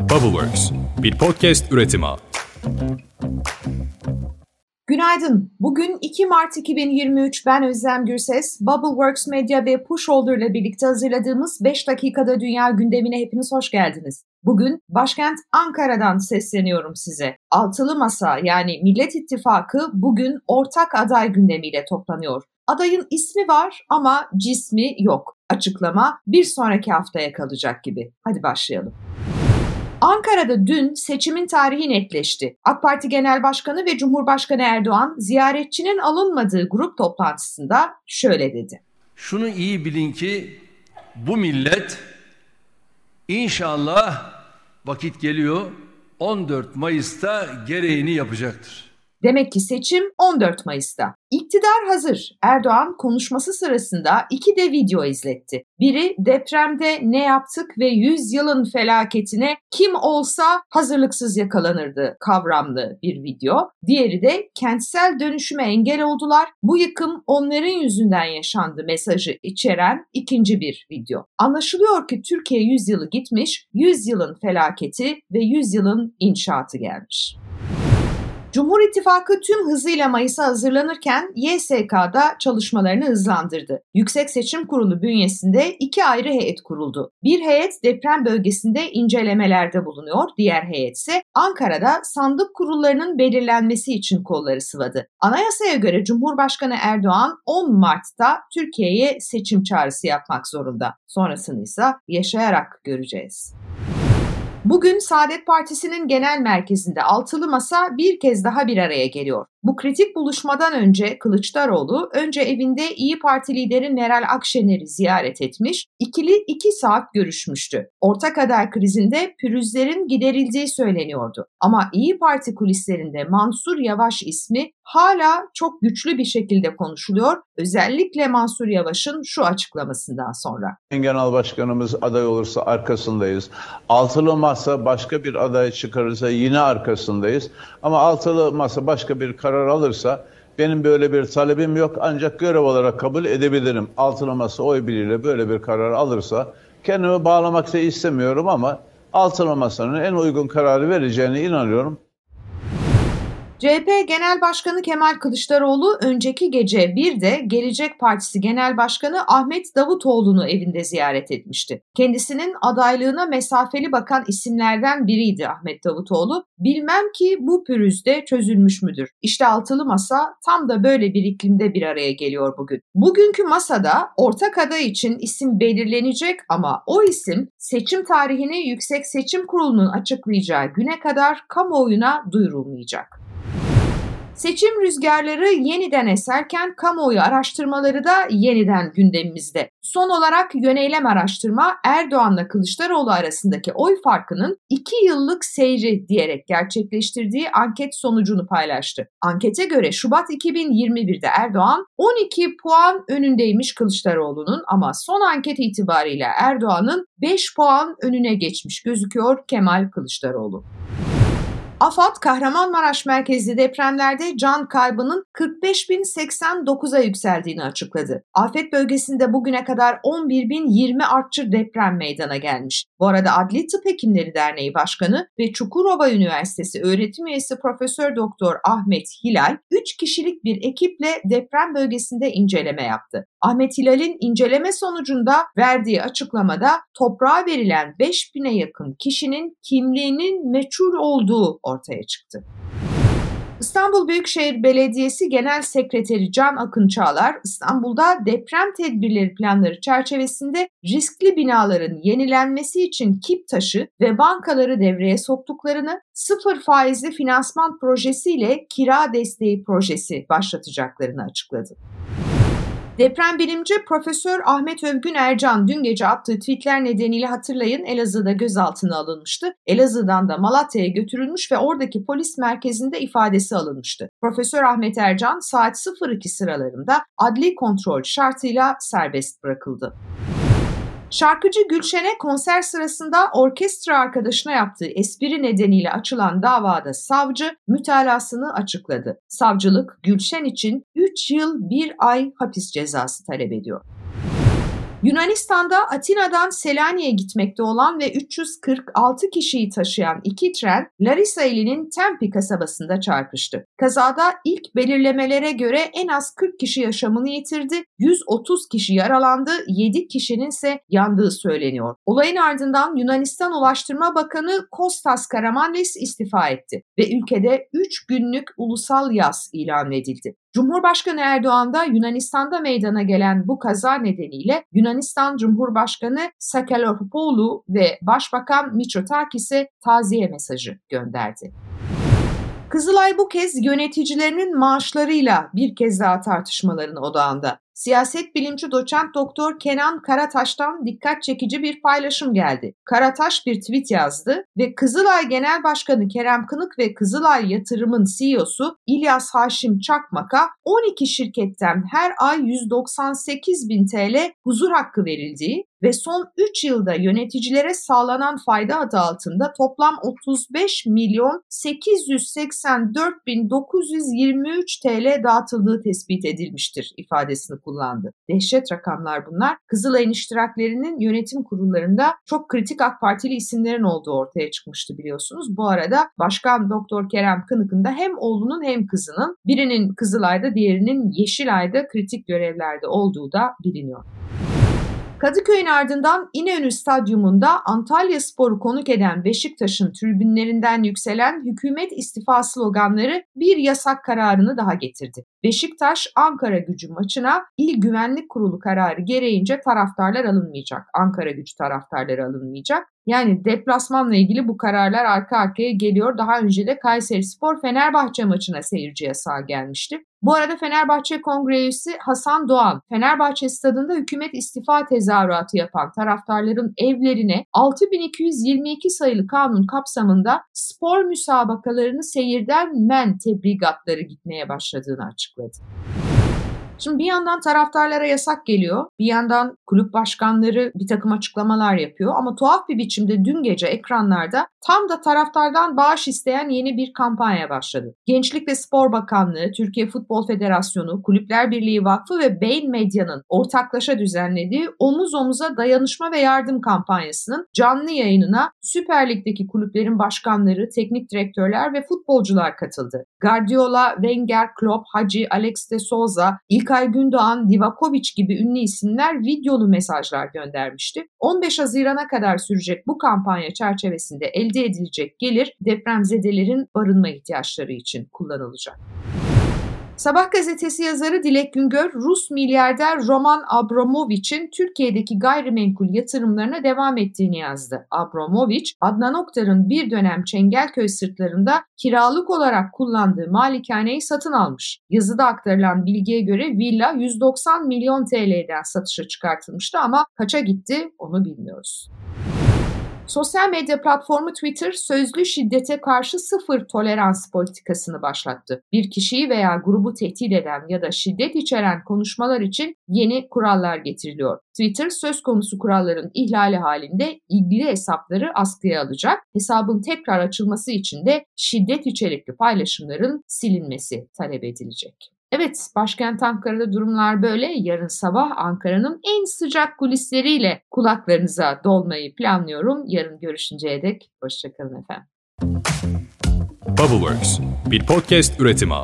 Bubbleworks, bir podcast üretimi. Günaydın. Bugün 2 Mart 2023. Ben Özlem Gürses. Bubbleworks Media ve Pushholder ile birlikte hazırladığımız 5 dakikada dünya gündemine hepiniz hoş geldiniz. Bugün başkent Ankara'dan sesleniyorum size. Altılı Masa yani Millet İttifakı bugün ortak aday gündemiyle toplanıyor. Adayın ismi var ama cismi yok. Açıklama bir sonraki haftaya kalacak gibi. Hadi başlayalım. Ankara'da dün seçimin tarihi netleşti. AK Parti Genel Başkanı ve Cumhurbaşkanı Erdoğan ziyaretçinin alınmadığı grup toplantısında şöyle dedi. Şunu iyi bilin ki bu millet inşallah vakit geliyor 14 Mayıs'ta gereğini yapacaktır. Demek ki seçim 14 Mayıs'ta. İktidar hazır. Erdoğan konuşması sırasında iki de video izletti. Biri depremde ne yaptık ve 100 yılın felaketine kim olsa hazırlıksız yakalanırdı kavramlı bir video. Diğeri de kentsel dönüşüme engel oldular. Bu yıkım onların yüzünden yaşandı mesajı içeren ikinci bir video. Anlaşılıyor ki Türkiye 100 yılı gitmiş, 100 yılın felaketi ve 100 yılın inşaatı gelmiş. Cumhur İttifakı tüm hızıyla Mayıs'a hazırlanırken YSK'da çalışmalarını hızlandırdı. Yüksek Seçim Kurulu bünyesinde iki ayrı heyet kuruldu. Bir heyet deprem bölgesinde incelemelerde bulunuyor, diğer heyet ise Ankara'da sandık kurullarının belirlenmesi için kolları sıvadı. Anayasaya göre Cumhurbaşkanı Erdoğan 10 Mart'ta Türkiye'ye seçim çağrısı yapmak zorunda. Sonrasını ise yaşayarak göreceğiz. Bugün Saadet Partisi'nin genel merkezinde altılı masa bir kez daha bir araya geliyor. Bu kritik buluşmadan önce Kılıçdaroğlu önce evinde İyi Parti lideri Meral Akşener'i ziyaret etmiş, ikili iki saat görüşmüştü. Ortak aday krizinde pürüzlerin giderildiği söyleniyordu. Ama İyi Parti kulislerinde Mansur Yavaş ismi hala çok güçlü bir şekilde konuşuluyor. Özellikle Mansur Yavaş'ın şu açıklamasından sonra. Genel Başkanımız aday olursa arkasındayız. Altılı Masa başka bir aday çıkarırsa yine arkasındayız. Ama Altılı Masa başka bir karar alırsa benim böyle bir talebim yok ancak görev olarak kabul edebilirim. Altılı Masa oy birliğiyle böyle bir karar alırsa kendimi bağlamak da istemiyorum ama Altılı Masa'nın en uygun kararı vereceğine inanıyorum. CHP Genel Başkanı Kemal Kılıçdaroğlu önceki gece bir de Gelecek Partisi Genel Başkanı Ahmet Davutoğlu'nu evinde ziyaret etmişti. Kendisinin adaylığına mesafeli bakan isimlerden biriydi Ahmet Davutoğlu. Bilmem ki bu pürüzde çözülmüş müdür? İşte altılı masa tam da böyle bir iklimde bir araya geliyor bugün. Bugünkü masada ortak aday için isim belirlenecek ama o isim seçim tarihini Yüksek Seçim Kurulu'nun açıklayacağı güne kadar kamuoyuna duyurulmayacak. Seçim rüzgarları yeniden eserken kamuoyu araştırmaları da yeniden gündemimizde. Son olarak yöneylem araştırma Erdoğan'la Kılıçdaroğlu arasındaki oy farkının 2 yıllık seyri diyerek gerçekleştirdiği anket sonucunu paylaştı. Ankete göre Şubat 2021'de Erdoğan 12 puan önündeymiş Kılıçdaroğlu'nun ama son anket itibariyle Erdoğan'ın 5 puan önüne geçmiş gözüküyor Kemal Kılıçdaroğlu. AFAD Kahramanmaraş merkezli depremlerde can kaybının 45.089'a yükseldiğini açıkladı. Afet bölgesinde bugüne kadar 11.020 artçı deprem meydana gelmiş. Bu arada Adli Tıp Hekimleri Derneği Başkanı ve Çukurova Üniversitesi öğretim üyesi Profesör Doktor Ahmet Hilal 3 kişilik bir ekiple deprem bölgesinde inceleme yaptı. Ahmet Hilal'in inceleme sonucunda verdiği açıklamada toprağa verilen 5000'e yakın kişinin kimliğinin meçhul olduğu ortaya çıktı. İstanbul Büyükşehir Belediyesi Genel Sekreteri Can Akın Çağlar, İstanbul'da deprem tedbirleri planları çerçevesinde riskli binaların yenilenmesi için kip taşı ve bankaları devreye soktuklarını, sıfır faizli finansman projesiyle kira desteği projesi başlatacaklarını açıkladı. Deprem bilimci Profesör Ahmet Övgün Ercan dün gece attığı tweetler nedeniyle hatırlayın Elazığ'da gözaltına alınmıştı. Elazığ'dan da Malatya'ya götürülmüş ve oradaki polis merkezinde ifadesi alınmıştı. Profesör Ahmet Ercan saat 02 sıralarında adli kontrol şartıyla serbest bırakıldı. Şarkıcı Gülşen'e konser sırasında orkestra arkadaşına yaptığı espri nedeniyle açılan davada savcı mütalasını açıkladı. Savcılık Gülşen için 3 yıl 1 ay hapis cezası talep ediyor. Yunanistan'da Atina'dan Selanik'e gitmekte olan ve 346 kişiyi taşıyan iki tren Larisa ilinin Tempi kasabasında çarpıştı. Kazada ilk belirlemelere göre en az 40 kişi yaşamını yitirdi, 130 kişi yaralandı, 7 kişinin ise yandığı söyleniyor. Olayın ardından Yunanistan Ulaştırma Bakanı Kostas Karamanlis istifa etti ve ülkede 3 günlük ulusal yaz ilan edildi. Cumhurbaşkanı Erdoğan da Yunanistan'da meydana gelen bu kaza nedeniyle Yunanistan Cumhurbaşkanı Sakalopoulou ve Başbakan Mitsotakis'e taziye mesajı gönderdi. Kızılay bu kez yöneticilerinin maaşlarıyla bir kez daha tartışmaların odağında. Siyaset bilimci doçent doktor Kenan Karataş'tan dikkat çekici bir paylaşım geldi. Karataş bir tweet yazdı ve Kızılay Genel Başkanı Kerem Kınık ve Kızılay Yatırım'ın CEO'su İlyas Haşim Çakmak'a 12 şirketten her ay 198 bin TL huzur hakkı verildiği ve son 3 yılda yöneticilere sağlanan fayda adı altında toplam 35 milyon 884 bin 923 TL dağıtıldığı tespit edilmiştir ifadesini kullandı. Dehşet rakamlar bunlar. Kızılay'ın iştiraklerinin yönetim kurullarında çok kritik AK Partili isimlerin olduğu ortaya çıkmıştı biliyorsunuz. Bu arada Başkan Doktor Kerem Kınık'ın da hem oğlunun hem kızının birinin Kızılay'da diğerinin Yeşilay'da kritik görevlerde olduğu da biliniyor. Kadıköy'ün ardından İnönü Stadyumunda Antalya Spor'u konuk eden Beşiktaş'ın tribünlerinden yükselen hükümet istifa sloganları bir yasak kararını daha getirdi. Beşiktaş Ankara gücü maçına İl Güvenlik Kurulu kararı gereğince taraftarlar alınmayacak. Ankara gücü taraftarları alınmayacak. Yani deplasmanla ilgili bu kararlar arka arkaya geliyor. Daha önce de Kayseri Spor Fenerbahçe maçına seyirci yasağı gelmişti. Bu arada Fenerbahçe Kongre üyesi Hasan Doğan, Fenerbahçe stadında hükümet istifa tezahüratı yapan taraftarların evlerine 6222 sayılı kanun kapsamında spor müsabakalarını seyirden men tebligatları gitmeye başladığını açıkladı. Şimdi bir yandan taraftarlara yasak geliyor. Bir yandan kulüp başkanları bir takım açıklamalar yapıyor. Ama tuhaf bir biçimde dün gece ekranlarda tam da taraftardan bağış isteyen yeni bir kampanya başladı. Gençlik ve Spor Bakanlığı, Türkiye Futbol Federasyonu, Kulüpler Birliği Vakfı ve Beyin Medya'nın ortaklaşa düzenlediği Omuz Omuza Dayanışma ve Yardım kampanyasının canlı yayınına Süper Lig'deki kulüplerin başkanları, teknik direktörler ve futbolcular katıldı. Guardiola, Wenger, Klopp, Hacı, Alex de Souza, İlkay Gündoğan, Divakovic gibi ünlü isimler videolu mesajlar göndermişti. 15 Haziran'a kadar sürecek bu kampanya çerçevesinde elde edilecek gelir depremzedelerin barınma ihtiyaçları için kullanılacak. Sabah gazetesi yazarı Dilek Güngör, Rus milyarder Roman Abramovich'in Türkiye'deki gayrimenkul yatırımlarına devam ettiğini yazdı. Abramovich, Adnan Oktar'ın bir dönem Çengelköy sırtlarında kiralık olarak kullandığı malikaneyi satın almış. Yazıda aktarılan bilgiye göre villa 190 milyon TL'den satışa çıkartılmıştı ama kaça gitti onu bilmiyoruz. Sosyal medya platformu Twitter sözlü şiddete karşı sıfır tolerans politikasını başlattı. Bir kişiyi veya grubu tehdit eden ya da şiddet içeren konuşmalar için yeni kurallar getiriliyor. Twitter söz konusu kuralların ihlali halinde ilgili hesapları askıya alacak. Hesabın tekrar açılması için de şiddet içerikli paylaşımların silinmesi talep edilecek. Evet, başkent Ankara'da durumlar böyle. Yarın sabah Ankara'nın en sıcak kulisleriyle kulaklarınıza dolmayı planlıyorum. Yarın görüşünceye dek hoşçakalın efendim. Bubbleworks, bir podcast üretimi.